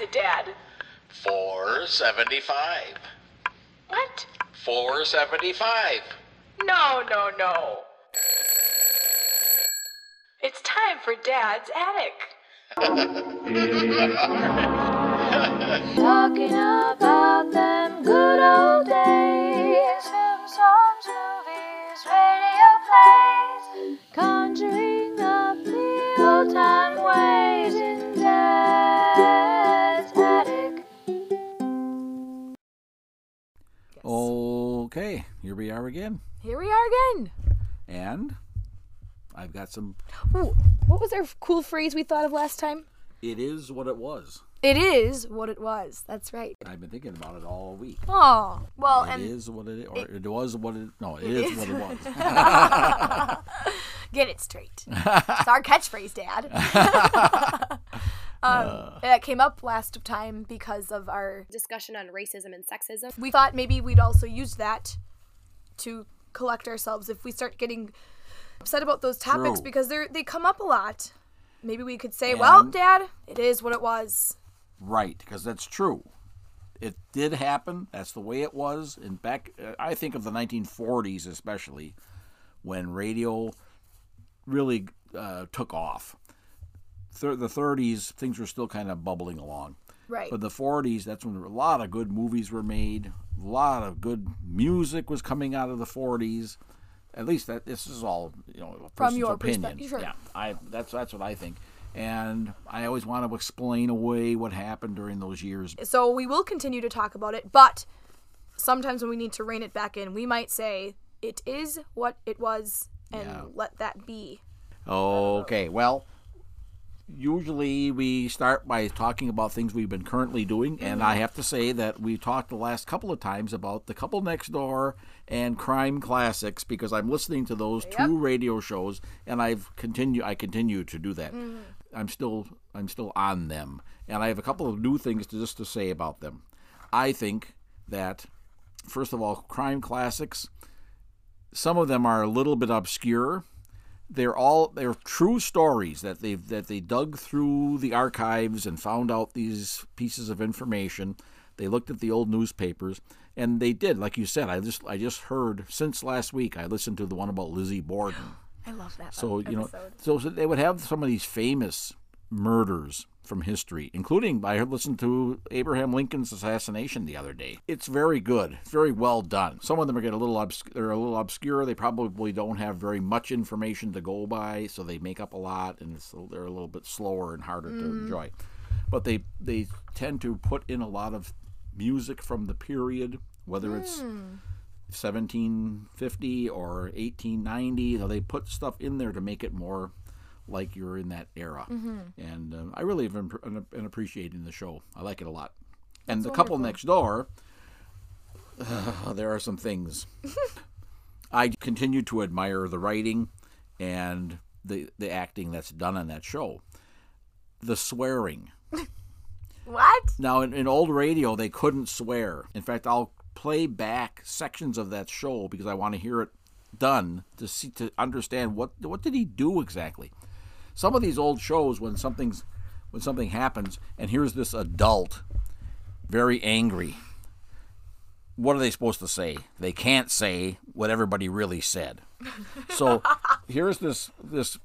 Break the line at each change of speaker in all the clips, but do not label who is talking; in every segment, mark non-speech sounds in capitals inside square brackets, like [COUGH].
it, Dad?
Four seventy-five.
What?
Four seventy-five.
No, no, no. It's time for Dad's attic. [LAUGHS]
Talking about them good
here we are again.
Here we are again.
And I've got some.
Ooh, what was our cool phrase we thought of last time?
It is what it was.
It is what it was. That's right.
I've been thinking about it all week.
Oh, well,
It
and
is what it or it, was what it. No, it is, what it was. [LAUGHS]
get it straight. it's our catchphrase, Dad. [LAUGHS] um, it came up last time because of our discussion on racism and sexism. We thought maybe we'd also use that to collect ourselves if we start getting upset about those topics
True.
because they they come up a lot. Maybe we could say, "Well, Dad, it is what it was."
Right, because that's true. It did happen. That's the way it was. And back, uh, I think of the 1940s, especially when radio really uh, took off. The 30s, things were still kind of bubbling along.
Right.
But the 40s, that's when a lot of good movies were made. A lot of good music was coming out of the 40s. At least that this is all you know person's
your
opinion.
sure.
Yeah, I that's that's what I think. And I always want to explain away what happened during those years.
So we will continue to talk about it, but sometimes when we need to rein it back in, we might say it is what it was and
Yeah.
let that be.
Okay, well, usually we start by talking about things we've been currently doing, and mm-hmm. I have to say that we talked the last couple of times about The Couple Next Door and Crime Classics because I'm listening to those two radio shows, and I've continue I continue to do that. Mm-hmm. I'm still I'm still on them, and I have a couple of new things to just to say about them. I think that first of all, Crime Classics. Some of them are a little bit obscure they're all they're true stories that they've that they dug through the archives and found out these pieces of information. They looked at the old newspapers and they did, like you said. I just I just heard since last week. I listened to the one about Lizzie Borden. [GASPS]
I love that.
So you know, so they would have some of these famous murders from history, including I listened to Abraham Lincoln's assassination the other day. It's very good, it's very well done. Some of them are get a little obs- they're a little obscure. They probably don't have very much information to go by, so they make up a lot, and it's, they're a little bit slower and harder to mm. enjoy. But they they tend to put in a lot of music from the period, whether it's mm. 1750 or 1890. You know, they put stuff in there to make it more like you're in that era. And um, I really have been, appreciating the show. I like it a lot. And the couple next door, [SIGHS] there are some things. [LAUGHS] I continue to admire the writing and the the acting that's done on that show. The swearing. [LAUGHS]
What?
Now, in, in old radio, they couldn't swear. In fact, I'll play back sections of that show because I want to hear it done to see to understand what what did he do exactly. Some of these old shows, when something's when something happens, and here's this adult, very angry. What are they supposed to say? They can't say what everybody really said. So [LAUGHS] here's this this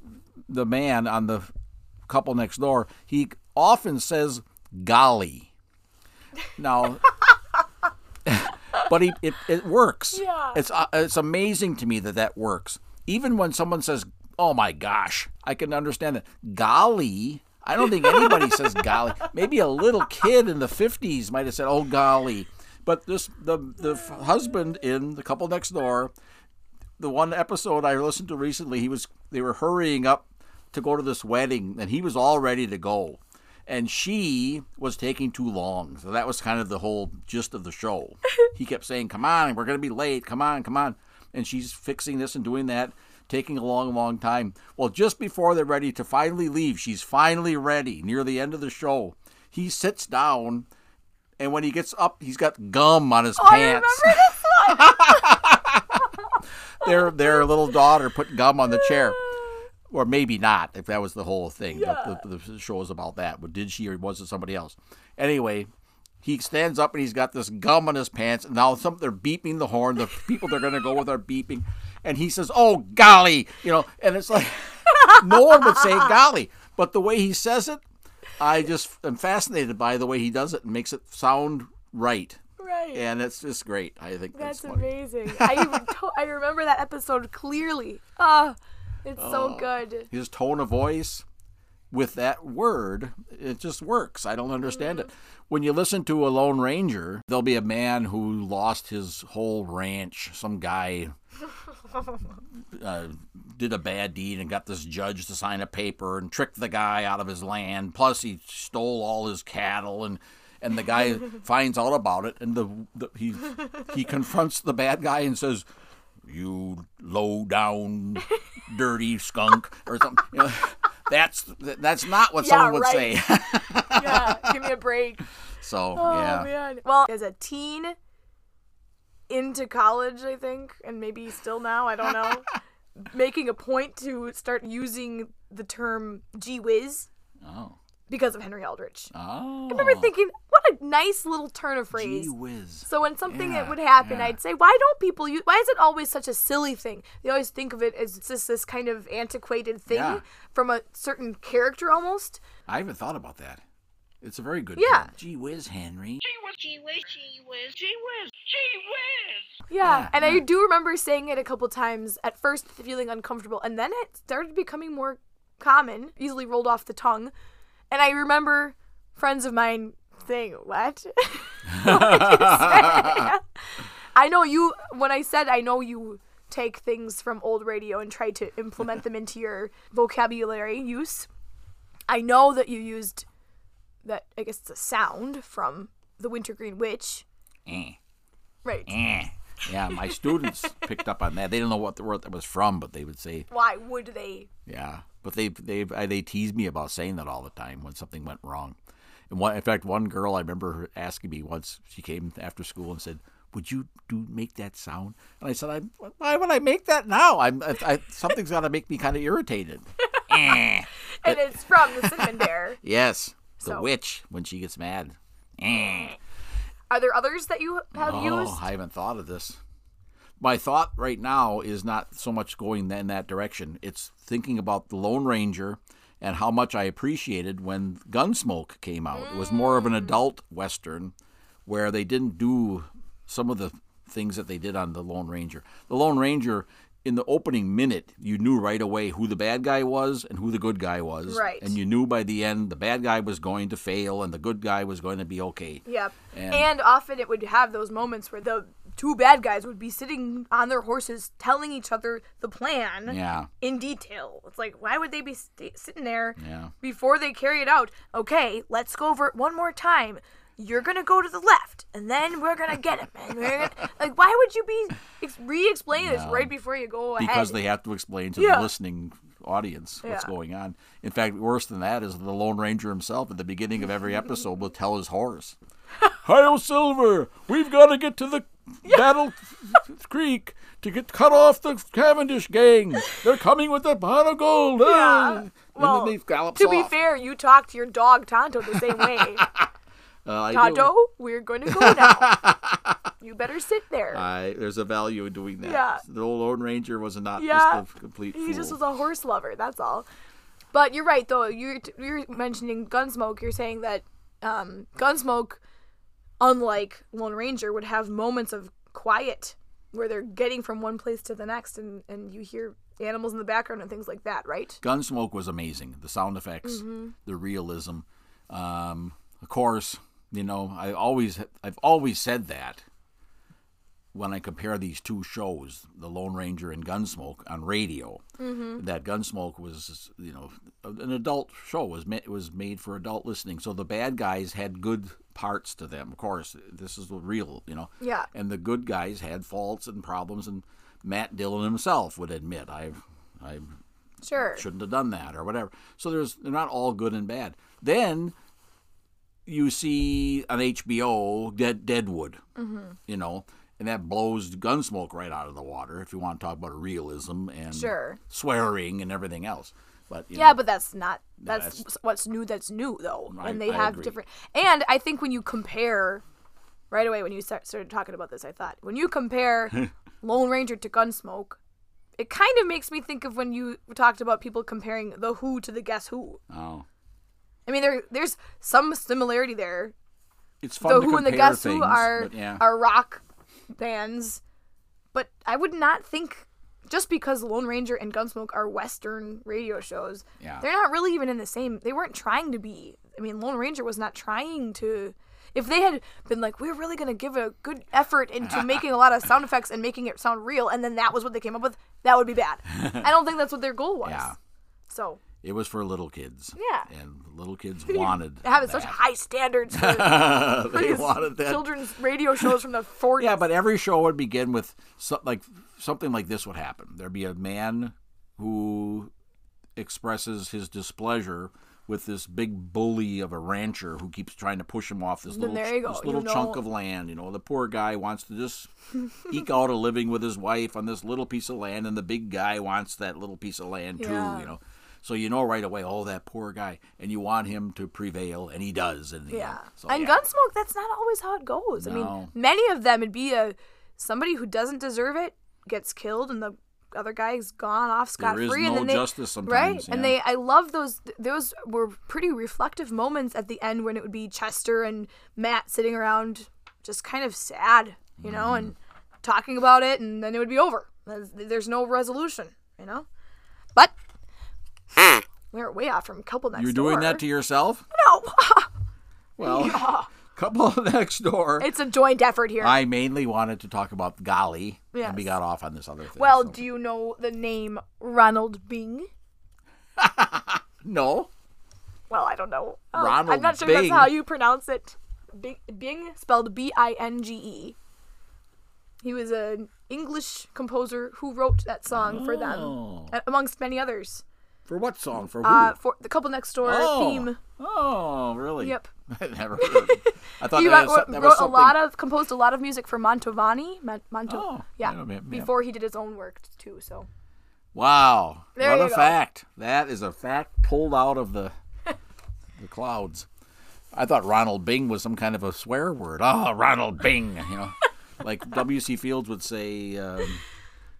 the man on the couple next door. He often says golly. Now, [LAUGHS] but he it, it works.
Yeah.
It's uh, it's amazing to me that that works. Even when someone says, "Oh my gosh," I can understand that. Golly. I don't think anybody says [LAUGHS] golly. Maybe a little kid in the 50s might have said, "Oh golly." But this the the f- husband in the couple next door the one episode I listened to recently, he was they were hurrying up to go to this wedding, and he was all ready to go, and she was taking too long. So that was kind of the whole gist of the show. [LAUGHS] he kept saying, "Come on, we're gonna be late. Come on, come on," and she's fixing this and doing that, taking a long, long time. Well, just before they're ready to finally leave, she's finally ready near the end of the show. He sits down. And when he gets up, he's got gum on his
Oh, I
pants
remember this one. [LAUGHS]
their their little daughter put gum on the chair. or maybe not, if that was the whole thing. The, the, the show was about that. But did she or was it somebody else? Anyway, he stands up and he's got this gum on his pants. And now some they're beeping the horn. The people they're going to go with are beeping. And he says, "Oh golly," you know. And it's like [LAUGHS] no one would say golly, but the way he says it, I just am fascinated by the way he does it and makes it sound right.
Right.
And it's just great. I think that's,
That's amazing. I even [LAUGHS] to- I remember that episode clearly. Ah, it's
Oh.
so good.
his tone of voice with that word, it just works. I don't understand it. When you listen to a Lone Ranger, there'll be a man who lost his whole ranch. Some guy [LAUGHS] uh, did a bad deed and got this judge to sign a paper and tricked the guy out of his land. Plus, he stole all his cattle and. And the guy [LAUGHS] finds out about it, and the, the he he confronts the bad guy and says, "You low down, dirty skunk," or something. You [LAUGHS] know, that's that's not what
Yeah,
someone would
right.
say. [LAUGHS]
Yeah, give me a break.
so
Oh
yeah,
man. Well, as a teen into college, I think, and maybe still now, I don't know, [LAUGHS] making a point to start using the term "gee whiz"
oh,
because of Henry Aldrich.
oh,
I remember oh. thinking, what a nice little turn of phrase.
gee whiz.
So when something
Yeah,
that would happen,
yeah.
I'd say, why don't people use? Why is it always such a silly thing? They always think of it as just this kind of antiquated thing
Yeah.
from a certain character almost.
I haven't thought about that. It's a very good.
Yeah.
term. Gee whiz, Henry.
Gee whiz, gee whiz, gee whiz, gee whiz.
Yeah,
Yeah,
and I do remember saying it a couple times. At first, feeling uncomfortable, and then it started becoming more common, easily rolled off the tongue. And I remember friends of mine saying, "What?" [LAUGHS] What did you [LAUGHS] say? [LAUGHS] I know you. When I said I know you take things from old radio and try to implement them into your vocabulary use. I know that you used that. I guess it's a sound from the Wintergreen Witch,
Eh,
right?
eh. Yeah, my students picked up on that. They didn't know what the word that was from, but they would say,
Why would they?
Yeah, but they they I- they tease me about saying that all the time when something went wrong. And one, in fact, one girl I remember her asking me once. She came after school and said, "Would you do make that sound?" And I said, I, "Why would I make that now? I'm I, I, something's got to make me kind of irritated." [LAUGHS] Eh.
And it's from the Cinnamon Bear. [LAUGHS]
Yes, the
So-
witch when she gets mad. Eh.
Are there others that you have
Oh,
used?
I haven't thought of this. My thought right now is not so much going in that direction. It's thinking about the Lone Ranger and how much I appreciated when Gunsmoke came out. It was more of an mm. adult western where they didn't do some of the things that they did on the Lone Ranger. The Lone Ranger in the opening minute, you knew right away who the bad guy was and who the good guy was.
Right.
And you knew by the end the bad guy was going to fail and the good guy was going to be okay.
Yep.
And-
And, often it would have those moments where the two bad guys would be sitting on their horses telling each other the plan
Yeah.
in detail. It's like, why would they be st- sitting there
Yeah.
before they carry it out? Okay, let's go over it one more time. You're gonna go to the left, and then we're gonna get him. And we're gonna... [LAUGHS] like, why would you be ex- re-explaining this right before you go ahead?
because they have to explain to
Yeah.
the listening audience what's
Yeah.
going on. In fact, worse than that is the Lone Ranger himself at the beginning of every episode will tell his horse, [LAUGHS] "Hi, Silver, we've got to get to the Battle Creek to get cut off the Cavendish gang. They're coming with a pot of gold." ah." And
Well, to be
off.
fair, you talk to your dog Tonto the same way. [LAUGHS]
Uh,
Tonto, we're going to go now. you better sit there. [LAUGHS]
I, there's a value in doing that.
Yeah.
The old Lone Ranger was not
Yeah.
just a complete
He
fool.
just was a horse lover. That's all. But you're right, though. You're you're mentioning Gunsmoke. You're saying that um, Gunsmoke, unlike Lone Ranger, would have moments of quiet where they're getting from one place to the next, and and you hear animals in the background and things like that, right?
Gunsmoke was amazing. The sound effects,
Mm-hmm.
the realism. Um, of course, you know, I always I've always said that when I compare these two shows, The Lone Ranger and Gunsmoke on radio,
Mm-hmm.
that Gunsmoke was you know an adult show was ma- was made for adult listening. So the bad guys had good parts to them. Of course, this is the real, you know.
Yeah.
And the good guys had faults and problems, and Matt Dillon himself would admit, I've I've
Sure.
shouldn't have done that or whatever. So there's they're not all good and bad. Then you see on HBO Dead Deadwood, you know, and that blows Gunsmoke right out of the water. If you want to talk about realism and
Sure.
swearing and everything else, but you
Yeah,
know,
but that's not
No,
that's,
that's-
what's new. That's new though,
I-
and they
I
have
agree.
different. And I think when you compare, right away when you start, started talking about this, I thought when you compare [LAUGHS] Lone Ranger to Gunsmoke, it kind of makes me think of when you talked about people comparing the Who to the Guess Who.
oh,
I mean, there there's some similarity there.
it's fun
The Who and the Guess Who are
yeah.
are rock bands, but I would not think just because Lone Ranger and Gunsmoke are Western radio shows,
Yeah.
they're not really even in the same. They weren't trying to be. I mean, Lone Ranger was not trying to. If they had been like, we're really gonna give a good effort into [LAUGHS] making a lot of sound effects and making it sound real, and then that was what they came up with, that would be bad. [LAUGHS] I don't think that's what their goal was.
Yeah.
So
It was for little kids.
Yeah.
And little kids wanted
having such high standards [LAUGHS] for
they
these
wanted that.
children's radio shows from the 40s. [LAUGHS]
Yeah, but every show would begin with so, like something like this would happen. There'd be a man who expresses his displeasure with this big bully of a rancher who keeps trying to push him off this
Then
little, this
You
little chunk
know-
of land. You know, the poor guy wants to just [LAUGHS] eke out a living with his wife on this little piece of land, and the big guy wants that little piece of land too.
Yeah.
You know. So you know right away, oh, that poor guy, and you want him to prevail, and he does. In And
Yeah.
so,
and
yeah.
Gunsmoke, that's not always how it goes. I mean, many of them it'd be a somebody who doesn't deserve it gets killed and the other guy's gone off scot
There is
free and
no
then they
justice sometimes,
right and they I love those those were pretty reflective moments at the end when it would be Chester and Matt sitting around just kind of sad you know and
Mm-hmm.
talking about it and then it would be over there's no resolution you know but we're way off from a couple next door.
You're doing that to yourself?
no [LAUGHS]
Well, [LAUGHS] couple [LAUGHS] next door.
it's a joint effort here
I mainly wanted to talk about Golly, and we got off on this other thing.
Well,
so-
do you know the name Ronald Bing?
no,
Well, I don't know. Oh, I'm
Ronald
not sure
Bing.
that's how you pronounce it. Bing, Bing spelled B I N G E. He was an English composer who wrote that song for them,
Oh.
amongst many others.
For what song? For who?
Uh, for the couple next door
oh.
theme.
Oh, really?
Yep. [LAUGHS]
I never heard. I thought [LAUGHS]
He
that,
wrote,
was,
wrote
was
a lot of, composed a lot of music for Mantovani. Ma- Monto,
Oh,
yeah,
yeah, yeah.
before he did his own work too. So
Wow,
There
what a
go.
fact! That is a fact pulled out of the [LAUGHS] the clouds. I thought Ronald Bing was some kind of a swear word. Oh, Ronald Bing, you know, like W.C. Fields would say, um,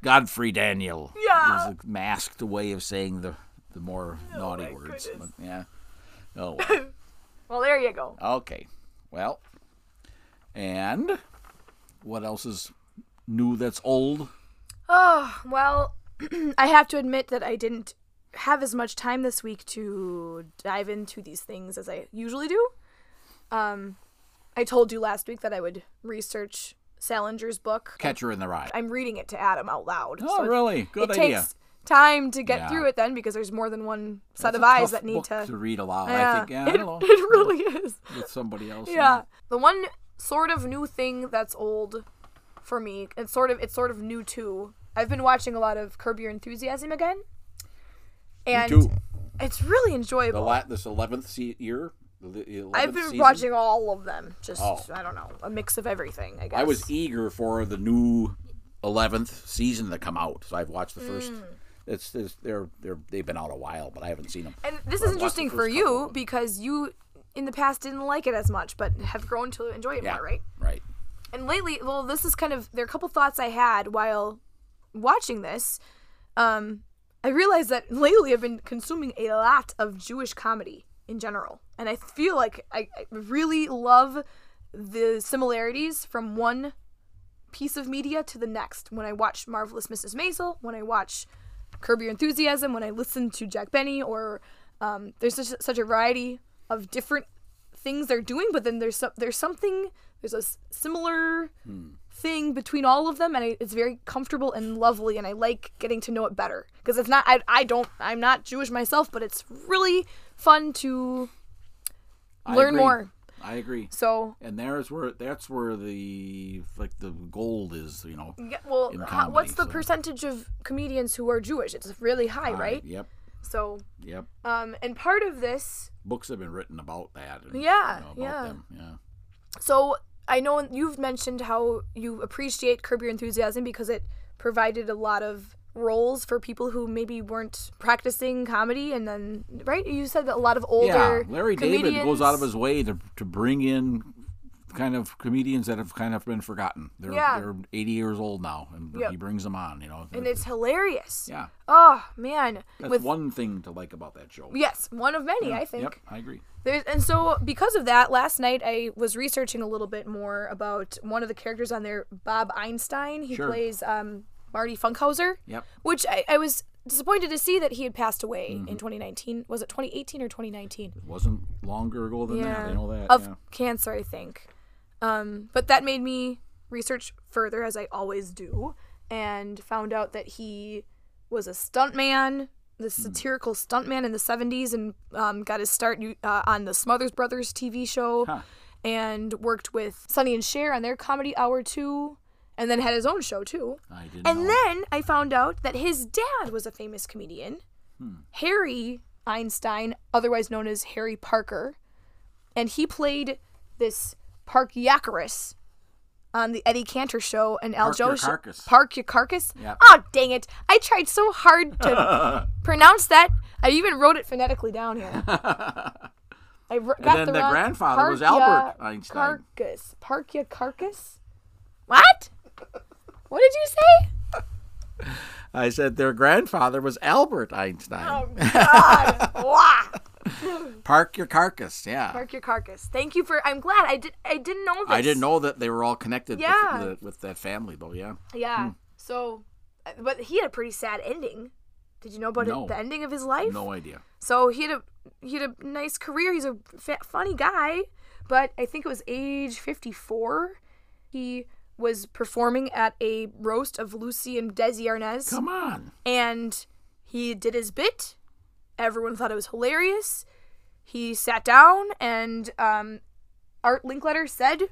Godfrey Daniel.
Yeah.
is a masked way of saying the the more naughty words. But, yeah. Oh. [LAUGHS] Well.
well, there you go.
okay. Well. And what else is new that's old?
Oh, well, [CLEARS THROAT] I have to admit that I didn't have as much time this week to dive into these things as I usually do. Um, I told you last week that I would research Salinger's book.
Catcher in the Rye.
I'm reading it to Adam out loud.
Oh,
so
really? Good
it
idea.
takes time to get
Yeah.
through it then because there's more than one set
That's
of eyes that need to.
to read aloud. I
Yeah,
think. Yeah, I
it,
know. [LAUGHS]
it really is.
with somebody else.
Yeah. The one sort of new thing that's old for me, it's sort of it's sort of new too. I've been watching a lot of Curb Your Enthusiasm again. And it's really
The
enjoyable.
la- this eleventh se- year. 11th
I've been
season?
watching all of them. Just
Oh.
I don't know, a mix of everything, I guess.
I was eager for the new eleventh season to come out, so I've watched the first.
Mm.
It's, it's they're they're they've been out a while, but I haven't seen them.
and this is interesting for you because you in the past didn't like it as much, but have grown to enjoy it
Yeah,
more, right?
right.
And lately, well, this is kind of there are a couple thoughts I had while watching this. Um, I realized that lately I've been consuming a lot of Jewish comedy in general, and I feel like I, I really love the similarities from one piece of media to the next. When I watch Marvelous Mrs. Maisel, when I watch Curb Your Enthusiasm, when I listen to Jack Benny, or um, there's such, such a variety of different things they're doing, but then there's some, there's something there's a s- similar thing between all of them, and I, it's very comfortable and lovely, and I like getting to know it better because it's not I I don't I'm not Jewish myself, but it's really fun to
I
learn
agree.
more.
I agree.
So
And there's where that's where the like the gold is, you know.
yeah, well, how, what's the
so-
percentage of comedians who are Jewish? It's really high, right?
Yep.
So
Yep.
um, and part of this
Books have been written about that. And,
Yeah,
you know, about
yeah.
Them. Yeah.
So I know you've mentioned how you appreciate Curb Your Enthusiasm because it provided a lot of roles for people who maybe weren't practicing comedy, and then right, you said that a lot of older
yeah, Larry David goes out of his way to to bring in kind of comedians that have kind of been forgotten. They're
Yeah.
they're 80 years old now, and
Yep.
he brings them on. You know,
and it's hilarious.
yeah,
Oh man,
that's
with
one thing to like about that show.
yes, one of many, I think.
Yep, I agree.
There's, and so because of that, last night I was researching a little bit more about one of the characters on there, Bob Einstein. He
Sure.
plays um, Marty Funkhauser.
Yep.
Which I, I was disappointed to see that he had passed away
Mm-hmm.
in 2019. Was it 2018 or 2019?
It wasn't longer ago than that. I know that.
Of
yeah.
cancer, I think. Um, but that made me research further, as I always do, and found out that he was a stuntman, the
Hmm.
satirical stuntman in the 70s, and um, got his start uh, on the Smothers Brothers TV show,
Huh.
and worked with Sonny and Cher on their comedy hour too, and then had his own show too.
I didn't
And
know.
then I found out that his dad was a famous comedian, hmm. Harry Einstein, otherwise known as Harry Parker, and he played this Park Yacarus on the Eddie Cantor show and Al
Park Your
Joe show.
Carcass.
Park Your Carcass.
Yep.
Oh dang it! I tried so hard to [LAUGHS] pronounce that. I even wrote it phonetically down here. [LAUGHS] I got
then
the,
the grandfather was Albert Einstein.
Carcass. Park Ya Carcass. What? What did you say?
I said their grandfather was Albert Einstein.
Oh God! [LAUGHS] wow.
Park your carcass. Yeah.
Park your carcass. Thank you for. I'm glad I did. I didn't know this.
I didn't know that they were all connected
Yeah.
with, the, with that family, though. Yeah.
Yeah. So, uh, but he had a pretty sad ending. Did you know about it, the ending of his life?
No idea.
So he had a he had a nice career. He's a fa- funny guy, but I think it was age 54. He was performing at a roast of Lucy and Desi Arnaz.
Come on.
and he did his bit. Everyone thought it was hilarious. He sat down, and um, Art Linkletter said,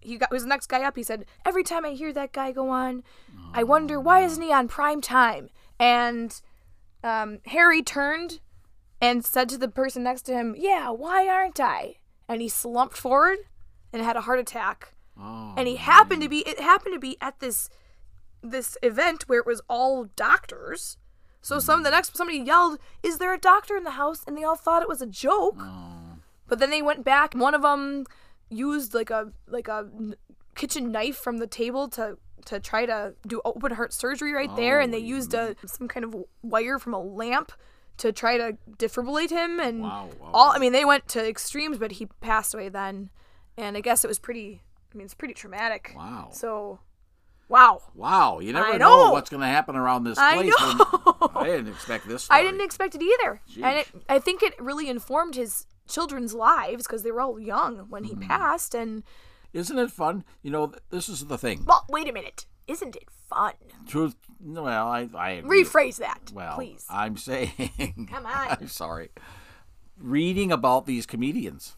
he got was the next guy up. He said, "Every time I hear that guy go on, I wonder why isn't he on prime time?" And um, Harry turned and said to the person next to him, "Yeah, why aren't I?" And he slumped forward and had a heart attack.
Oh.
And he oh, happened to be it happened to be at this this event where it was all doctors. So hmm. some the next somebody yelled, "Is there a doctor in the house?" And they all thought it was a joke. Oh. But then they went back. One of them used like a like a kitchen knife from the table to to try to do open heart surgery right there, and they oh, used a some kind of wire from a lamp to try to defibrillate him. And
Wow, wow,
all I mean, they went to extremes, but he passed away then. And I guess it was pretty. I mean, it's pretty traumatic.
Wow.
So, wow.
Wow. You never know.
know.
what's going to happen around this place.
I
know. I didn't expect this. [LAUGHS]
I didn't expect it either. And it, I think it really informed his children's lives because they were all young when he hmm. passed. And,
Isn't it fun? You know, this is the thing.
well, wait a minute. Isn't it fun?
Truth. Well, I. I agree.
Rephrase that,
Well,
please.
I'm saying.
Come [LAUGHS] on.
I'm sorry. Reading about these comedians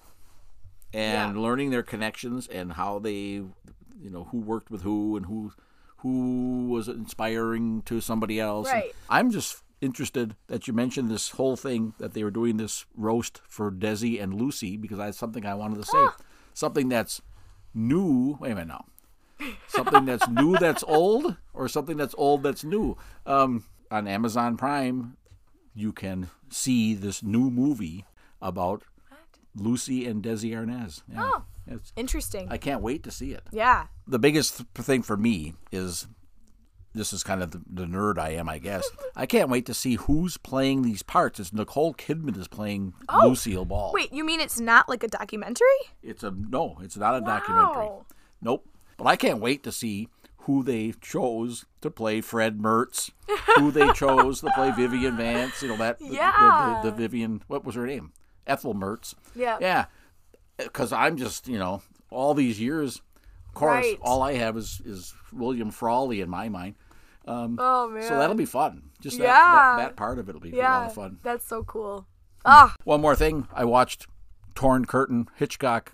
and
Yeah.
learning their connections and how they, you know, who worked with who and who, who was inspiring to somebody else. And
Right.
I'm just interested that you mentioned this whole thing that they were doing this roast for Desi and Lucy because that's something I wanted to say. Something that's new. Wait a minute now. Something that's new that's old, or something that's old that's new. Um, on Amazon Prime, you can see this new movie about Lucy and Desi Arnaz. Yeah.
Oh.
It's,
Interesting.
I can't wait to see it.
yeah.
The biggest th- thing for me is this is kind of the, the nerd I am, I guess. [LAUGHS] I can't wait to see who's playing these parts. It's Nicole Kidman is playing oh, Lucille Ball.
Oh, Wait, you mean it's not like a documentary?
It's a no, it's not a documentary.
Wow.
Nope. But I can't wait to see who they chose to play Fred Mertz, who they [LAUGHS] chose to play Vivian Vance. You know that the- the,
Yeah.
the, the Vivian. What was her name? Ethel Mertz.
Yeah.
Yeah. Because I'm just you know all these years. Of course,
Right.
all I have is is William Frawley in my mind.
Um, Oh, man.
So that'll be fun. Just that,
Yeah.
that, that part of it will be a lot of fun.
That's so cool. Ah,
One more thing, I watched Torn Curtain, Hitchcock,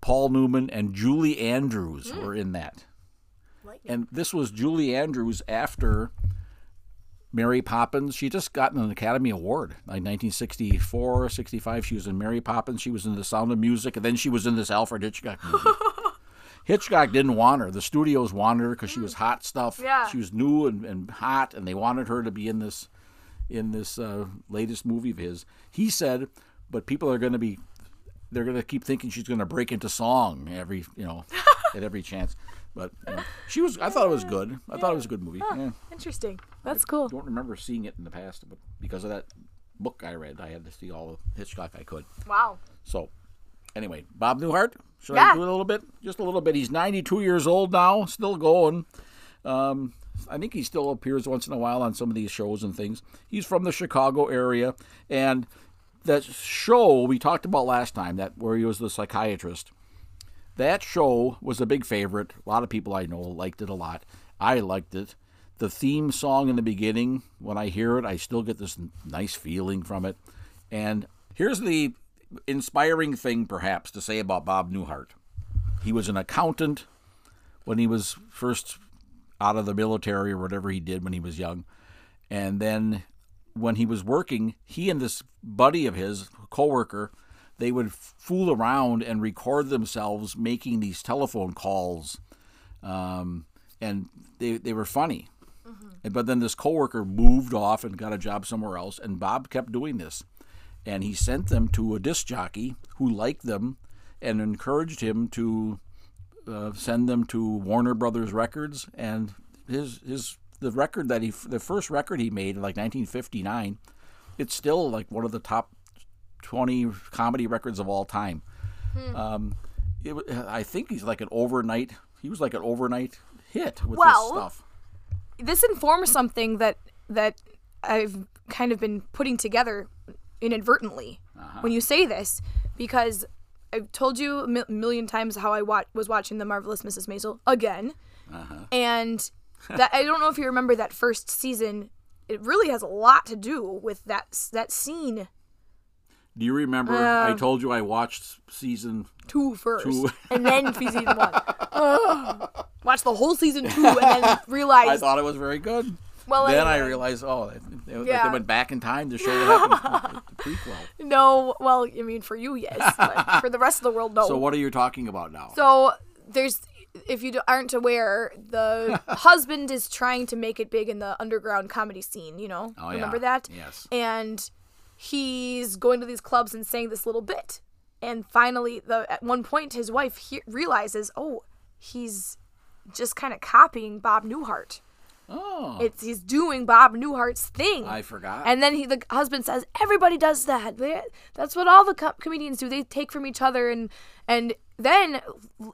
Paul Newman, and Julie Andrews
Hmm.
were in that. And this was Julie Andrews after Mary Poppins. She just got an Academy Award, like 1964, 65. She was in Mary Poppins. She was in The Sound of Music, and then she was in this Alfred Hitchcock movie. [LAUGHS] Hitchcock didn't want her. The studios wanted her because she was hot stuff.
Yeah.
She was new and, and hot, and they wanted her to be in this in this uh, latest movie of his. He said, but people are going to be they're going to keep thinking she's going to break into song every you know [LAUGHS] at every chance. But you know, she was. I thought it was good. I thought it was a good movie. Yeah.
Interesting. That's cool.
don't remember seeing it in the past, but because of that book I read, I had to see all of Hitchcock I could.
Wow.
So, anyway, Bob Newhart. Should
Yeah.
I do it a little bit? Just a little bit. He's 92 years old now, still going. Um, I think he still appears once in a while on some of these shows and things. He's from the Chicago area, and that show we talked about last time, that where he was the psychiatrist. That show was a big favorite. A lot of people I know liked it a lot. I liked it. The theme song in the beginning, when I hear it, I still get this nice feeling from it. And here's the inspiring thing, perhaps, to say about Bob Newhart. He was an accountant when he was first out of the military or whatever he did when he was young. And then when he was working, he and this buddy of his, coworker, they would fool around and record themselves making these telephone calls. Um, and they, they were funny. And- But then this coworker moved off and got a job somewhere else, and Bob kept doing this. And he sent them to a disc jockey who liked them and encouraged him to uh, send them to Warner Brothers Records. And his his the record that he the first record he made in like 1959, it's still like one of the top 20 comedy records of all time. Hmm. Um, it, I think he's like an overnight. He was like an overnight hit with
Well,
this stuff.
this informs something that that I've kind of been putting together inadvertently uh-huh. when you say this because I've told you a mil- million times how I wa- was watching the marvelous Mrs. Maisel again, uh-huh. and [LAUGHS] that I don't know if you remember that first season. It really has a lot to do with that that scene
Do you remember?
Uh,
I told you I watched season.
two first,
Two. [LAUGHS]
and then [LAUGHS] season one. Ugh. Watch the whole season two, and then realize. [LAUGHS]
I thought it was very good.
well,
then I realized, oh, they, they, like they went back in time to show what happened the prequel.
No, well, I mean for you, yes, but for the rest of the world, no.
So what are you talking about now?
So there's, if you aren't aware, the husband is trying to make it big in the underground comedy scene. You know,
Oh,
remember
yeah.
that?
Yes.
And he's going to these clubs and saying this little bit, and finally, the at one point, his wife he- realizes, oh, he's just kind of copying Bob Newhart.
oh,
It's he's doing Bob Newhart's thing.
I forgot.
And then he, the husband says, "Everybody does that. They, that's what all the co- comedians do. They take from each other." And and then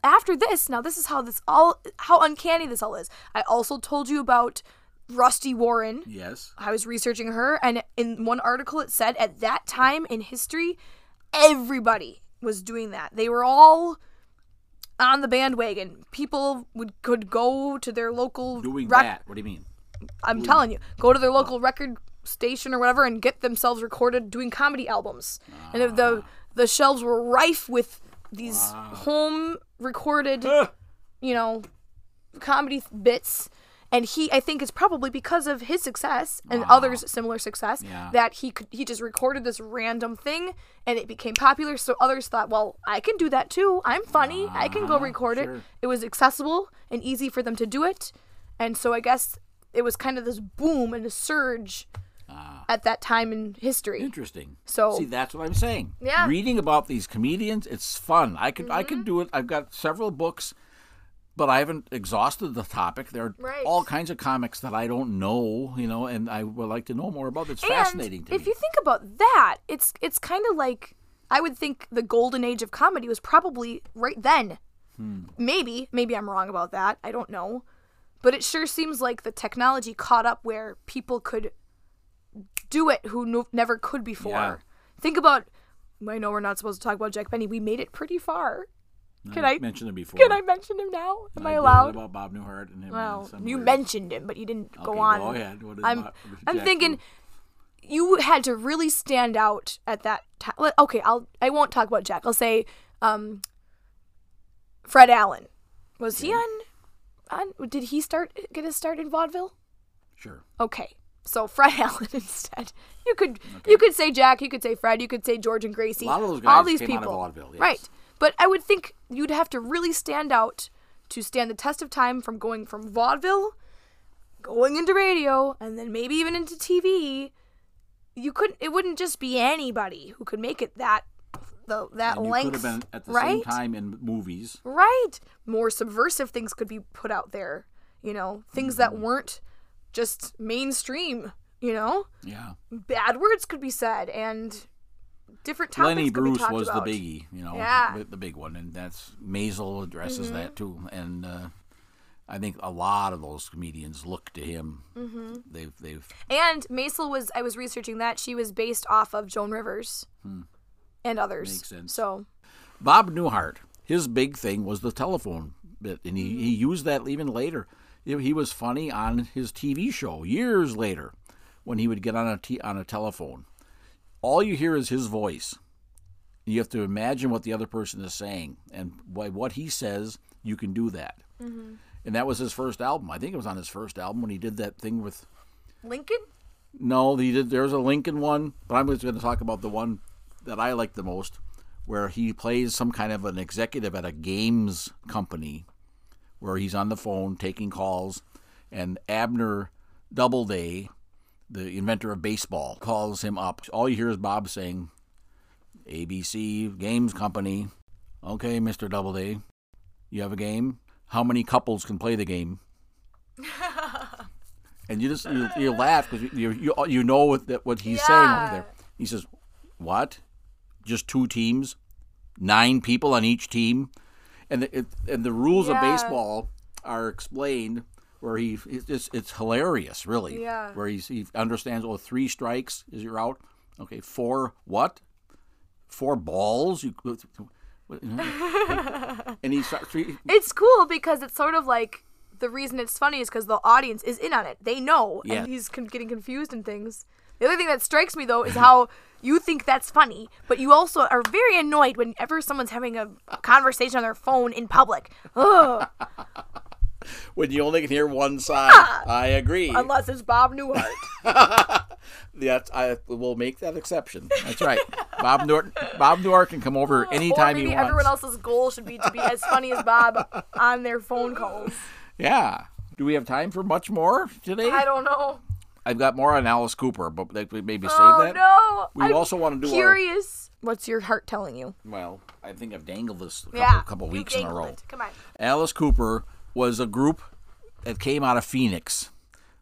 after this, now this is how this all how uncanny this all is. I also told you about Rusty Warren.
yes.
I was researching her, and in one article it said at that time in history, everybody was doing that. They were all on the bandwagon. People would could go to their local
Doing
rec-
that. What do you mean?
I'm telling you, go to their local record station or whatever and get themselves recorded doing comedy albums. And the- the the shelves were rife with these home recorded, you know, comedy bits. And he, I think, it's probably because of his success and others' similar success
Yeah.
that he could he just recorded this random thing and it became popular. So others thought, well, I can do that too. I'm funny. I can go record
sure.
it. It was accessible and easy for them to do it. And so I guess it was kind of this boom and a surge at that time in history.
Interesting.
So-
see, that's what I'm saying.
Yeah. Mm-hmm.
Reading about these comedians, it's fun. I could I could do it. I've got several books, but I haven't exhausted the topic. There are
Right.
all kinds of comics that I don't know, you know, and I would like to know more about. It's fascinating to
if
me.
If you think about that, it's it's kind of like I would think the golden age of comedy was probably right then.
Hmm.
Maybe, maybe I'm wrong about that. I don't know. But it sure seems like the technology caught up where people could do it who no, never could before.
Yeah.
Think about I know we're not supposed to talk about Jack Benny. We made it pretty far. Can I
mention it before?
Can I mention him now? Am I,
did
allowed?
about Bob Newhart and him.
Well, you mentioned him, but you didn't go on.
Go ahead. What is
I'm
Bob-
I'm thinking you had to really stand out at that time. Okay, I'll I won't talk about Jack. I'll say um Fred Allen. Was he on on did he start get his start in vaudeville?
Sure.
Okay. So Fred [LAUGHS] Allen instead. You could you could say Jack, you could say Fred, you could say George and Gracie.
A lot of those
all
guys
these
came out of
people.
vaudeville, yes.
Right. But I would think you'd have to really stand out to stand the test of time from going from vaudeville, going into radio, and then maybe even into TV. You couldn't. It wouldn't just be anybody who could make it that the that
And you
length.
could have been at the
right?
same time in movies.
Right. More subversive things could be put out there. You know, things that
Mm-hmm.
weren't just mainstream. You know,
Yeah.
bad words could be said and different topics
Lenny Bruce was
about.
the biggie, you know,
Yeah.
the, big one, and that's Maisel addresses
Mm-hmm.
that too, and uh, I think a lot of those comedians look to him. Mm-hmm. They've they've
And Maisel was I was researching that she was based off of Joan Rivers and others.
Hmm. Makes sense.
So
Bob Newhart. His big thing was the telephone bit, and he, he used that even later. He he was funny on his TV show years later when he would get on a t- on a telephone. All you hear is his voice. You have to imagine what the other person is saying, and by what he says, you can do that. Mm-hmm. And that was his first album. I think it was on his first album when he did that thing with.
Lincoln?
No, he did. There's a Lincoln one, but I'm just going to talk about the one that I like the most, where he plays some kind of an executive at a games company, where he's on the phone taking calls, and Abner Doubleday, the inventor of baseball, calls him up. All you hear is Bob saying, "ABC Games Company, okay, Mister Doubleday, you have a game. How many couples can play the game?" [LAUGHS] and you just you, you laugh because you, you you know what that what he's saying over there. He says, "What? Just two teams, nine people on each team, and the, it, and the rules of baseball are explained." Where he it's it's, it's hilarious, really.
Yeah.
Where he's, he understands. Oh, three strikes is you're out. Okay, four what? Four balls. You. [LAUGHS] and he starts. He,
It's cool because it's sort of like the reason it's funny is because the audience is in on it. They know,
Yeah.
and he's con- getting confused and things. The other thing that strikes me though is how [LAUGHS] you think that's funny, but you also are very annoyed whenever someone's having a conversation on their phone in public. Ugh, [LAUGHS] [LAUGHS]
when you only can hear one side. I agree.
unless it's Bob Newhart. [LAUGHS]
Yeah, I will make that exception. That's right. Bob Newhart, Bob Newhart can come over
or
anytime
maybe
he wants.
everyone else's goal should be to be as funny as Bob on their phone calls.
Yeah. Do we have time for much more today?
I don't know.
I've got more on Alice Cooper, but like, we maybe save
oh
that.
no!
We
I'm
also want to do
curious. What's your heart telling you?
Well, I think I've dangled this a couple,
Yeah,
couple weeks in a row.
it. Come on.
Alice Cooper was a group that came out of Phoenix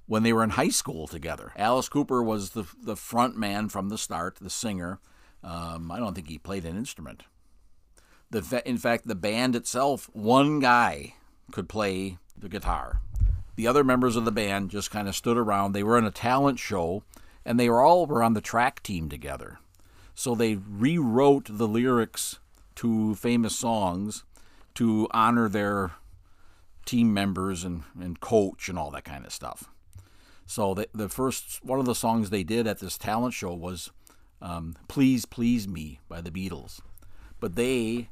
when they were in high school together. Alice Cooper was the the front man from the start, the singer. Um, I don't think he played an instrument. The in fact, the band itself, one guy could play the guitar. The other members of the band just kind of stood around. They were in a talent show, and they were all were on the track team together. So they rewrote the lyrics to famous songs to honor their team members and, and coach and all that kind of stuff. So the, the first one of the songs they did at this talent show was um, "Please Please Me" by the Beatles, but they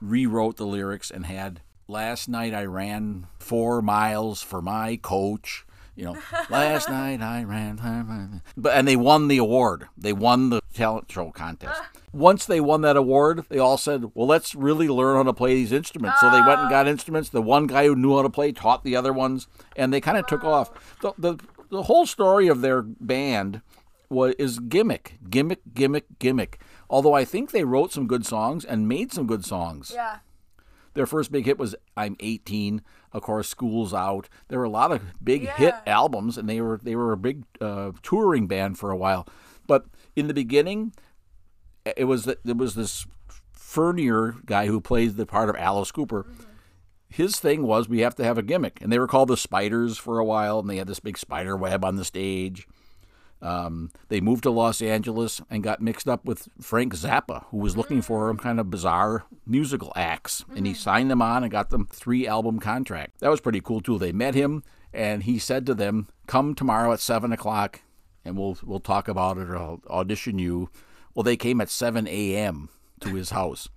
rewrote the lyrics and had "Last night I ran four miles for my coach." You know, [LAUGHS] last night I ran, but and they won the award. They won the talent show contest. Ah. Once they won that award, they all said, "Well, let's really learn how to play these instruments." So they went and ah. got instruments. The one guy who knew how to play taught the other ones, and they kind of took off. The, the the whole story of their band was is gimmick, gimmick, gimmick, gimmick. Although I think they wrote some good songs and made some good songs.
Yeah.
Their first big hit was "I'm 18." Of course, "School's Out." There were a lot of big hit albums, and they were they were a big uh, touring band for a while. But in the beginning, it was there was this Furnier guy who plays the part of Alice Cooper. His thing was we have to have a gimmick, and they were called the Spiders for a while, and they had this big spider web on the stage. Um, they moved to Los Angeles and got mixed up with Frank Zappa, who was looking for some kind of bizarre musical acts, and he signed them on and got them three album contract. That was pretty cool too. They met him, and he said to them, "Come tomorrow at seven o'clock, and we'll we'll talk about it. Or I'll audition you." Well, they came at seven a.m. to his house,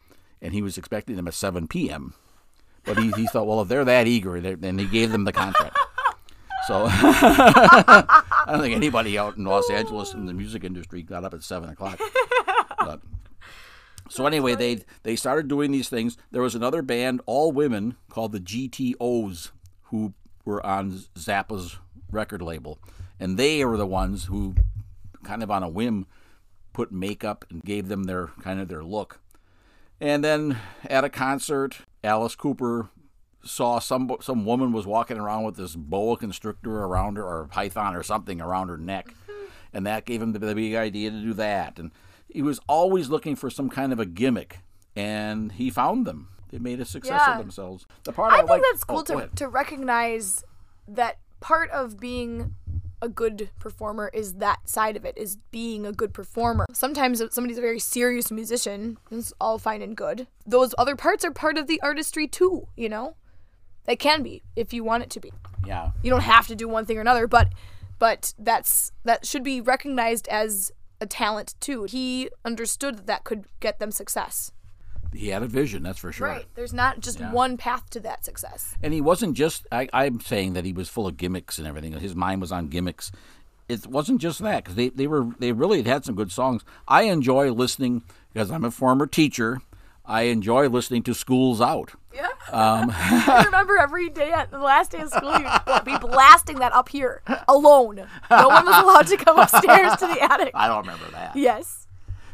and he was expecting them at seven p.m. But he, he thought, well, if they're that eager, then he gave them the contract. So [LAUGHS] [LAUGHS] I don't think anybody out in Los [LAUGHS] Angeles in the music industry got up at seven o'clock. [LAUGHS] But So anyway, they they started doing these things. There was another band, all women, called the GTOs, who were on Zappa's record label, and they were the ones who, kind of on a whim, put makeup and gave them their kind of their look. And then at a concert, Alice Cooper saw some some woman was walking around with this boa constrictor around her or python or something around her neck, mm-hmm. and that gave him the, the big idea to do that. And he was always looking for some kind of a gimmick, and he found them. They made a success
Yeah.
of themselves. The part I,
I think
like-
that's cool
oh,
to to recognize that part of being a good performer is that side of it is being a good performer. Sometimes if somebody's a very serious musician, it's all fine and good. Those other parts are part of the artistry too, you know? They can be if you want it to be.
Yeah.
You don't have to do one thing or another, but but that's that should be recognized as a talent too. He understood that that could get them success.
He had a vision, that's for sure.
Right. There's not just
Yeah.
one path to that success.
And he wasn't just, I, I'm saying that he was full of gimmicks and everything. His mind was on gimmicks. It wasn't just that, because they, they, were, they really had, had some good songs. I enjoy listening, because I'm a former teacher, I enjoy listening to Schools Out.
Yeah.
Um, [LAUGHS]
I remember every day at the last day of school, you'd be blasting that up here alone. No one was allowed to come upstairs to the attic.
I don't remember that.
Yes.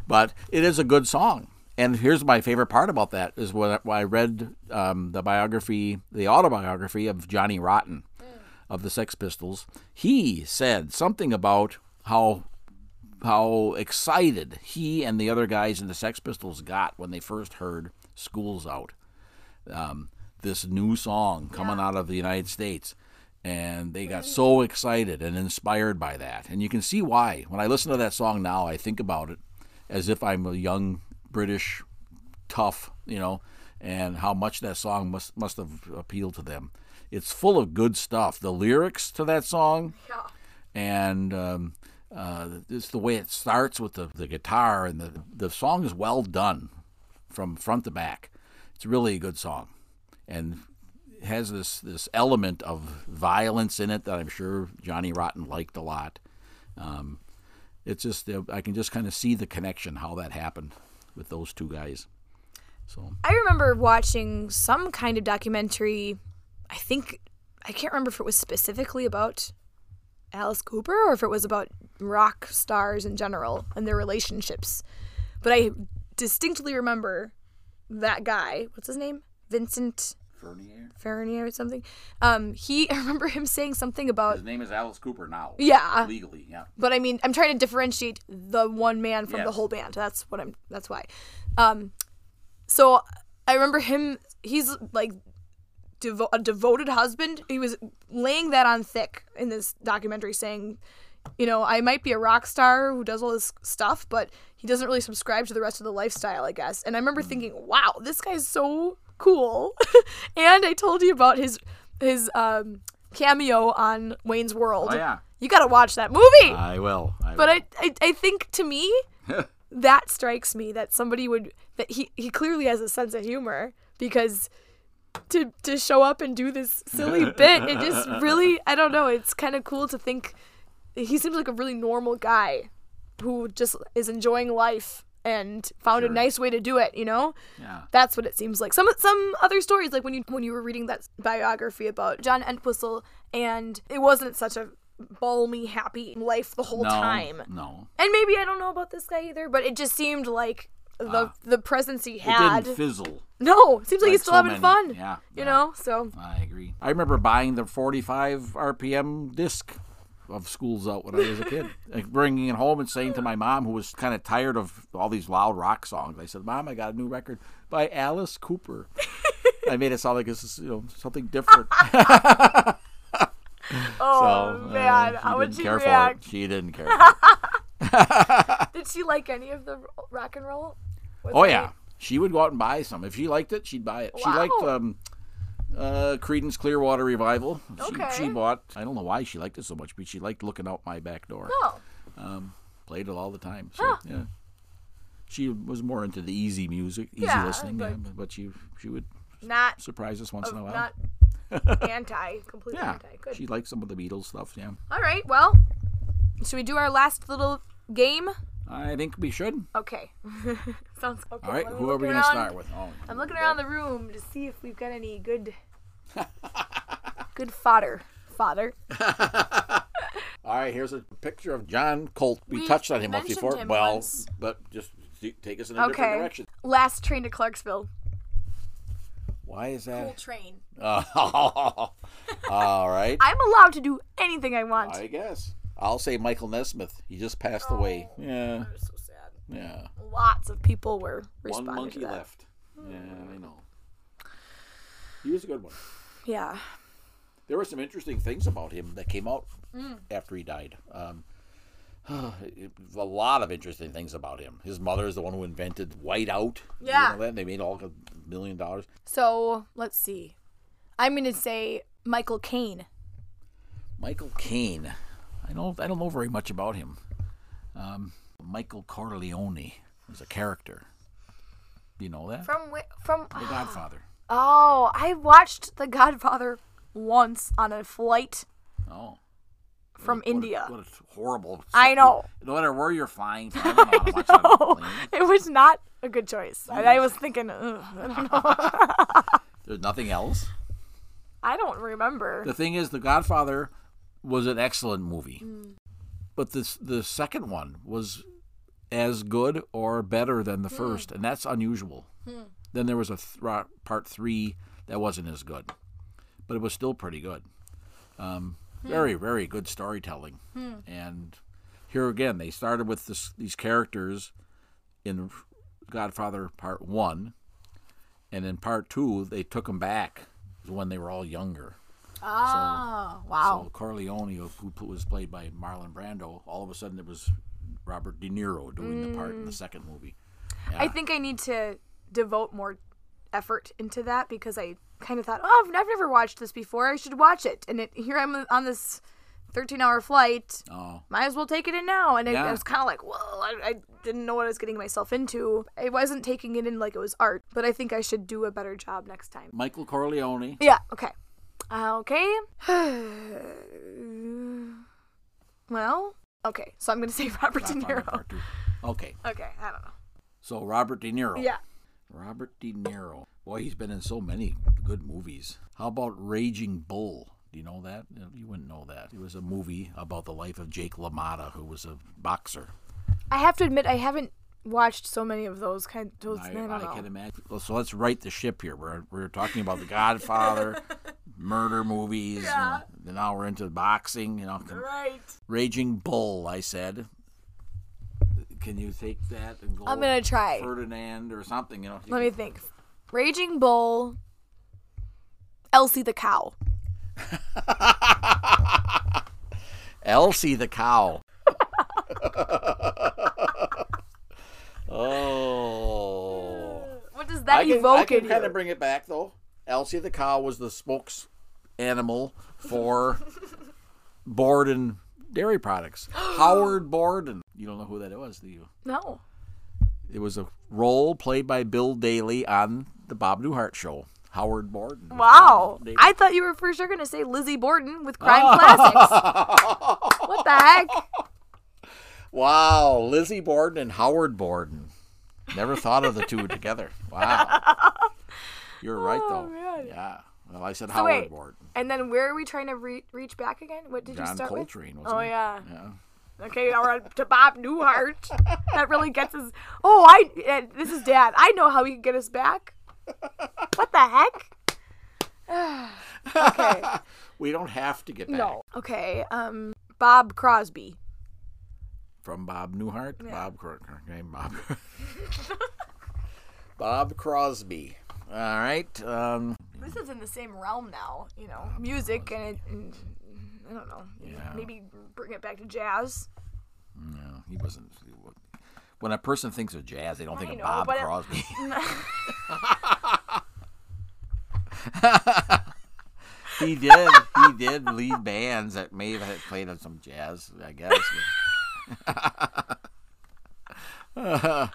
but it is a good song. And here's my favorite part about that is when I- when I read um, the biography, the autobiography of Johnny Rotten of the Sex Pistols. He said something about how how excited he and the other guys in the Sex Pistols got when they first heard "School's Out," um, this new song coming out of the United States. And they got so excited and inspired by that. And you can see why. When I listen to that song now, I think about it as if I'm a young British tough, you know, and how much that song must must have appealed to them. It's full of good stuff. The lyrics to that song, and um, uh, it's the way it starts with the, the guitar, and the the song is well done from front to back. It's really a good song, and has this this element of violence in it that I'm sure Johnny Rotten liked a lot. Um, it's just I can just kind of see the connection how that happened with those two guys. So
I remember watching some kind of documentary. I think I can't remember if it was specifically about Alice Cooper or if it was about rock stars in general and their relationships. But I distinctly remember that guy. What's his name? Vincent
Furnier.
Furnier or something. Um, he [LAUGHS] I remember him saying something about
His name is Alice Cooper now.
Yeah.
Legally, yeah.
but I mean, I'm trying to differentiate the one man from the whole band. That's what I'm. That's why. Um, so I remember him. He's like devo- a devoted husband. He was laying that on thick in this documentary, saying, you know, I might be a rock star who does all this stuff, but he doesn't really subscribe to the rest of the lifestyle, I guess. And I remember
Hmm.
thinking, wow, this guy's so cool. [LAUGHS] and I told you about his his um, cameo on Wayne's World.
Oh yeah.
You gotta watch that movie.
I will. I
but
will.
I, I I think to me [LAUGHS] that strikes me that somebody would that he he clearly has a sense of humor because to to show up and do this silly [LAUGHS] bit it just really I don't know it's kind of cool to think he seems like a really normal guy who just is enjoying life and found a nice way to do it you know
yeah.
that's what it seems like. Some some other stories, like when you when you were reading that biography about John Entwistle, and it wasn't such a balmy, happy life the whole
No.
time.
No.
And maybe I don't know about this guy either, but it just seemed like the ah. the presence he had.
didn't fizzle.
no, seems like,
like
he's still
so
having
many.
fun.
Yeah.
You
yeah.
know, so
I agree. I remember buying the 45 RPM disc of Schools Out when I was a kid, [LAUGHS] and bringing it home and saying to my mom, who was kind of tired of all these loud rock songs, I said, "Mom, I got a new record by Alice Cooper." [LAUGHS] I made it sound like this is you know something different. [LAUGHS]
oh
so, uh,
man,
she
how would
didn't
she
care
react?
for it. She didn't care. For.
Did she like any of the rock and roll? Was
Oh yeah, she would go out and buy some. If she liked it, she'd buy it. She liked um, uh, Creedence Clearwater Revival. She,
Okay.
she bought. I don't know why she liked it so much, but she liked looking out my back door.
Oh,
Played it all the time. So yeah, she was more into the easy music, easy
Yeah,
listening.
but-
yeah, but, she she would
not
surprise us once in a while.
not [LAUGHS] anti, completely
yeah,
anti. Good.
she liked some of the Beatles stuff. Yeah.
All right, well, should we do our last little game?
I think we should.
Okay. [LAUGHS] Sounds okay.
All right, who are we going to start with? Oh,
I'm looking around the room to see if we've got any good, [LAUGHS] good fodder. Fodder. [LAUGHS]
All right, here's a picture of John Colt. We,
We
touched on him once before.
him
well,
once.
but just take us in a different
Okay.
direction.
Last train to Clarksville.
Why is that?
Cool train.
Oh, all right.
I'm allowed to do anything I want.
I guess. I'll say Michael Nesmith. He just passed away. Yeah,
That was so sad.
yeah.
Lots of people were
One
responding
Monkee
to that.
left. Yeah, I know. He was a good one.
Yeah.
There were some interesting things about him that came out
Mm.
after he died. Um, [SIGHS] a lot of interesting things about him. His mother is the one who invented whiteout. You
Yeah.
know that? They made all a million dollars.
So let's see. I'm gonna say Michael Caine.
Michael Caine. I don't. I don't know very much about him. Um, Michael Corleone was a character. Do you know that?
From whi- from
the Godfather. [GASPS]
Oh, I watched The Godfather once on a flight
Oh.
from
What a-
India.
what a horrible.
I know.
No matter where you're flying from, I don't know how much on a
Oh,
plane.
it was not a good choice. And I was thinking, Ugh, I don't [LAUGHS] know.
There's nothing else. [LAUGHS]
I don't remember.
The thing is, The Godfather was an excellent movie,
Mm.
but this the second one was as good or better than
Hmm.
the first, and that's unusual. Then there was a th- part three that wasn't as good, but it was still pretty good. Um,
Hmm.
Very, very good storytelling, and here again they started with this, these characters in Godfather Part One, and in Part Two they took them back when they were all younger.
Oh, wow.
So Corleone, who was played by Marlon Brando, all of a sudden there was Robert De Niro doing the part in the mm. second movie.
I think I need to devote more effort into that because I kind of thought, oh, I've, I've never watched this before. I should watch it. And it, here I'm on this 13 hour flight.
Oh,
Might as well take it in now. And I, I was kind of like, well, I, I didn't know what I was getting myself into. I wasn't taking it in like it was art, but I think I should do a better job next time.
Michael Corleone.
Yeah, okay. Uh, okay. [SIGHS] well, okay. So I'm going to say [LAUGHS] Robert De Niro.
Okay,
Okay, I don't know.
so Robert De Niro.
Yeah.
Robert De Niro. Boy, he's been in so many good movies. How about Raging Bull? Do you know that? You wouldn't know that. It was a movie about the life of Jake LaMotta, who was a boxer.
I have to admit, I haven't watched so many of those kind. Of, Those, I,
I, I can imagine. Well, So let's right the ship here. We're, we're talking about The Godfather, [LAUGHS] murder movies.
Yeah.
and now we're into boxing. You know,
Right.
Raging Bull. I said. Can you take that and go?
I'm gonna try.
Ferdinand or something. You know.
Let me think. Raging Bull. Elsie the cow. [LAUGHS]
Elsie the cow. [LAUGHS] oh.
What does that
I can,
evoke
I can
in
kind
you?
of bring it back though. Elsie the cow was the spokes animal for [LAUGHS] Borden dairy products. [GASPS] Howard Borden. You don't know who that was, do you?
no.
It was a role played by Bill Daily on the Bob Newhart show. Howard Borden.
Wow.
Daily.
I thought you were for sure gonna say Lizzie Borden with Crime oh. Classics. [LAUGHS] What the heck?
Wow, Lizzie Borden and Howard Borden. Never thought of the two together. Wow. [LAUGHS] You're right though.
Oh, man.
Yeah. Well, I said
So
Howard
wait,
Borden.
And then where are we trying to re- reach back again? What did you
John
start
Coltrane,
with? Oh
it?
yeah.
Yeah.
Okay, now we're to Bob [LAUGHS] Newhart. that really gets us. Oh, I. Uh, this is Dad. I know how he can get us back. What the heck? [SIGHS] okay. [LAUGHS]
We don't have to get back
No. Okay. Um. Bob Crosby.
from Bob Newhart. Bob, Cro- okay, Bob. [LAUGHS] Bob Crosby. All right. Um,
This is in the same realm now. You know, music and, it, and I don't know.
Yeah.
Maybe bring it back to jazz.
no, he wasn't. When a person thinks of jazz, they don't think
I
of Bob
it-
Crosby. [LAUGHS] [LAUGHS] he did. He did lead bands that may have played on some jazz, I guess. [LAUGHS]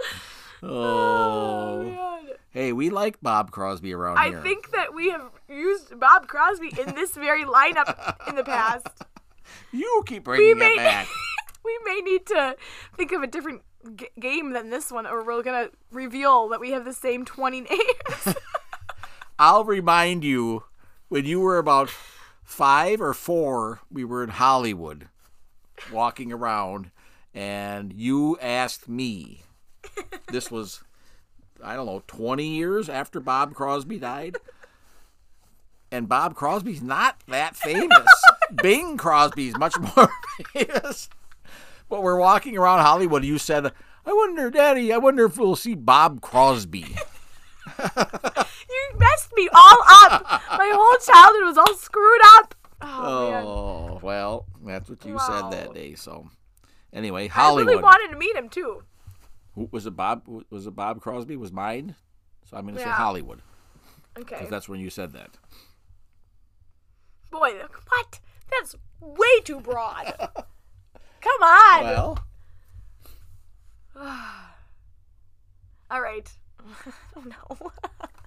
oh. oh hey, we like Bob Crosby around
I
here.
I think that we have used Bob Crosby in this very lineup in the past. [LAUGHS]
you keep bringing
may-
it back. [LAUGHS]
we may need to think of a different g- game than this one, or we're gonna reveal that we have the same 20 [LAUGHS] names.
I'll remind you when you were about five or four, we were in Hollywood walking around, and you asked me. This was, I don't know, 20 years after Bob Crosby died. And Bob Crosby's not that famous. [LAUGHS] Bing Crosby's much more [LAUGHS] famous. But we're walking around Hollywood. You said, I wonder, Daddy, I wonder if we'll see Bob Crosby. [LAUGHS]
you messed me all up. My whole childhood was all screwed up. Oh, man.
Oh, well, that's what you said that day. So, anyway, Hollywood.
I really wanted to meet him too.
Who- was it Bob? Was it Bob Crosby? Was mine? So I'm going to say Hollywood
Okay.
because that's when you said that.
Boy, what? That's way too broad. [LAUGHS] Come on.
Well, [SIGHS]
All right. [LAUGHS] oh no. [LAUGHS]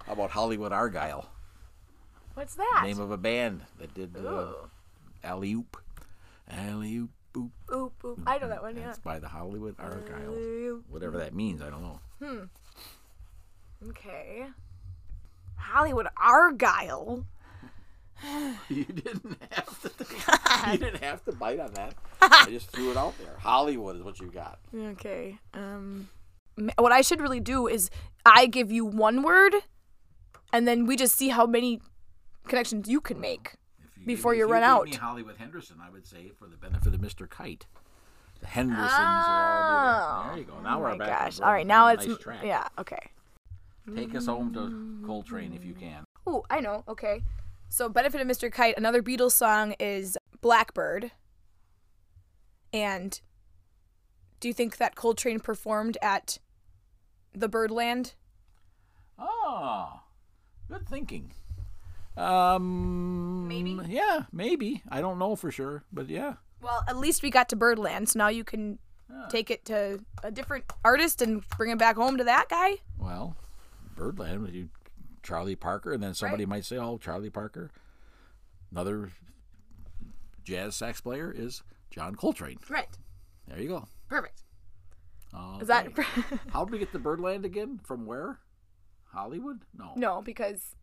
how about Hollywood Argyle?
What's that?
Name of a band that did uh,
Ooh.
Alley Oop. Alley Oop. Boop.
Oop, oop. I know that one, yeah.
That's by the Hollywood Argyle. Whatever that means, I don't know. Hmm.
Okay. Hollywood Argyle. [LAUGHS]
You didn't have to. [LAUGHS] you didn't have to bite on that. I just threw it out there. Hollywood is what you got.
Okay. Um what I should really do is I give you one word and then we just see how many connections you can make. Before you run out.
Me Hollywood Henderson, I would say for the benefit of Mr. Kite. The Hendersons are all doing it. Oh there you go. Now
oh
we're
my
back.
gosh. All right, now it's
nice track.
yeah, okay.
Take us home to Coltrane if you can.
Oh, I know. Okay. So, Benefit of Mr. Kite, another Beatles song is Blackbird. And do you think that Coltrane performed at the Birdland?
Oh, good thinking. Um,
Maybe?
Yeah, maybe. I don't know for sure, but yeah.
Well, at least we got to Birdland, so now you can take it to a different artist and bring it back home to that guy.
Well, Birdland with you, Charlie Parker, and then somebody might say, "Oh, Charlie Parker." Another jazz sax player is John Coltrane.
Right.
There you go.
Perfect.
Okay.
Is that [LAUGHS]
How did we get to Birdland again? From where? Hollywood? No.
no? Because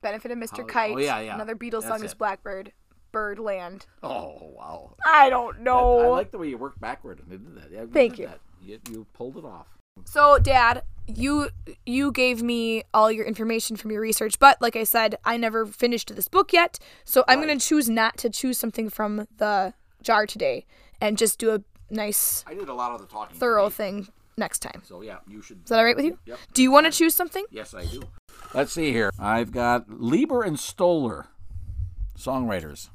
Benefit of Mr.
Holly- oh,
Kite.
oh, yeah, yeah.
Another Beatles
That's
song is
it.
Blackbird. Birdland.
Oh wow.
I don't know.
I like the way you worked backward and did that. Yeah,
Thank
did
you.
that. You, you pulled it off.
So, Dad, you you gave me all your information from your research, but like I said, I never finished this book yet. So I'm gonna choose not to choose something from the jar today, and just do a nice,
I did a lot of the talking.
thorough thing next time.
So yeah, you should.
Is that all right with you?
Yep.
Do you want to choose something?
Yes, I do. Let's see here. I've got Leiber and Stoller, songwriters,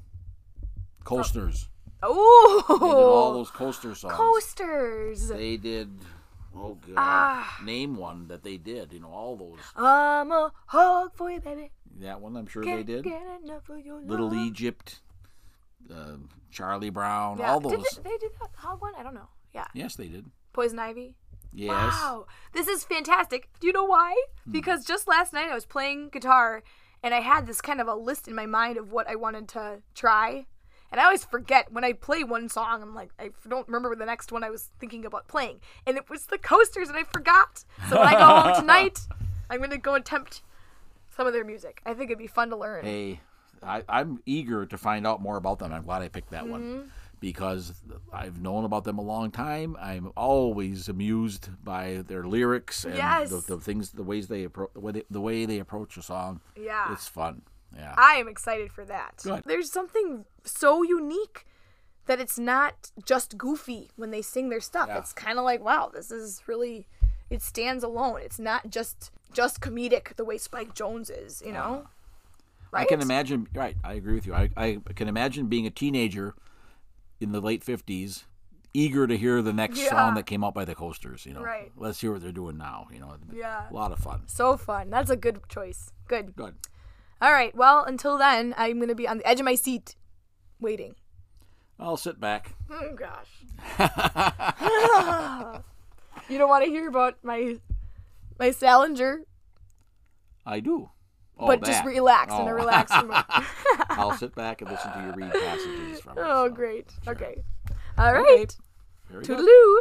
coasters. Oh, They did all those coaster songs.
coasters.
They did. Oh god.
Ah.
Name one that they did. You know all those.
I'm a hug for you, baby.
That one I'm sure
Can't
they did.
get enough of your
Little
love.
Egypt, uh, Charlie Brown,
Yeah.
all
Did
those.
they, they did that hog one? I don't know. Yeah.
Yes, they did.
Poison Ivy.
Yes.
Wow, this is fantastic. Do you know why? Because just last night I was playing guitar and I had this kind of a list in my mind of what I wanted to try. And I always forget when I play one song, I'm like, I don't remember the next one I was thinking about playing. And it was the coasters and I forgot. So when I go home [LAUGHS] tonight, I'm going to go attempt some of their music. I think it'd be fun to learn.
Hey, I, I'm eager to find out more about them. I'm glad I picked that
Mm-hmm.
one because I've known about them a long time. I'm always amused by their lyrics and
Yes.
the, the things, the ways they approach, the way they, the way they approach a song.
Yeah.
It's fun. Yeah.
I am excited for that.
Good.
There's something so unique that it's not just goofy when they sing their stuff.
Yeah.
It's kind of like, wow, this is really it stands alone. It's not just just comedic the way Spike Jones is, you know? Right?
I can imagine. Right, I agree with you. I, I can imagine being a teenager in the late '50s, eager to hear the next
Yeah.
song that came out by the Coasters. You know,
Right.
let's hear what they're doing now. You know,
Yeah.
a lot of fun.
So fun. That's a good choice. Good.
Good.
All right. Well, until then, I'm going to be on the edge of my seat waiting.
I'll sit back. [LAUGHS]
Oh gosh. [LAUGHS] you don't want to hear about my my Salinger,
I do. Oh,
but just
that.
relax in
Oh.
a relaxed [LAUGHS] mood. [LAUGHS]
I'll sit back and listen to you read passages from it.
Oh,
so.
great. Okay. All right.
Very good.
Toodaloo.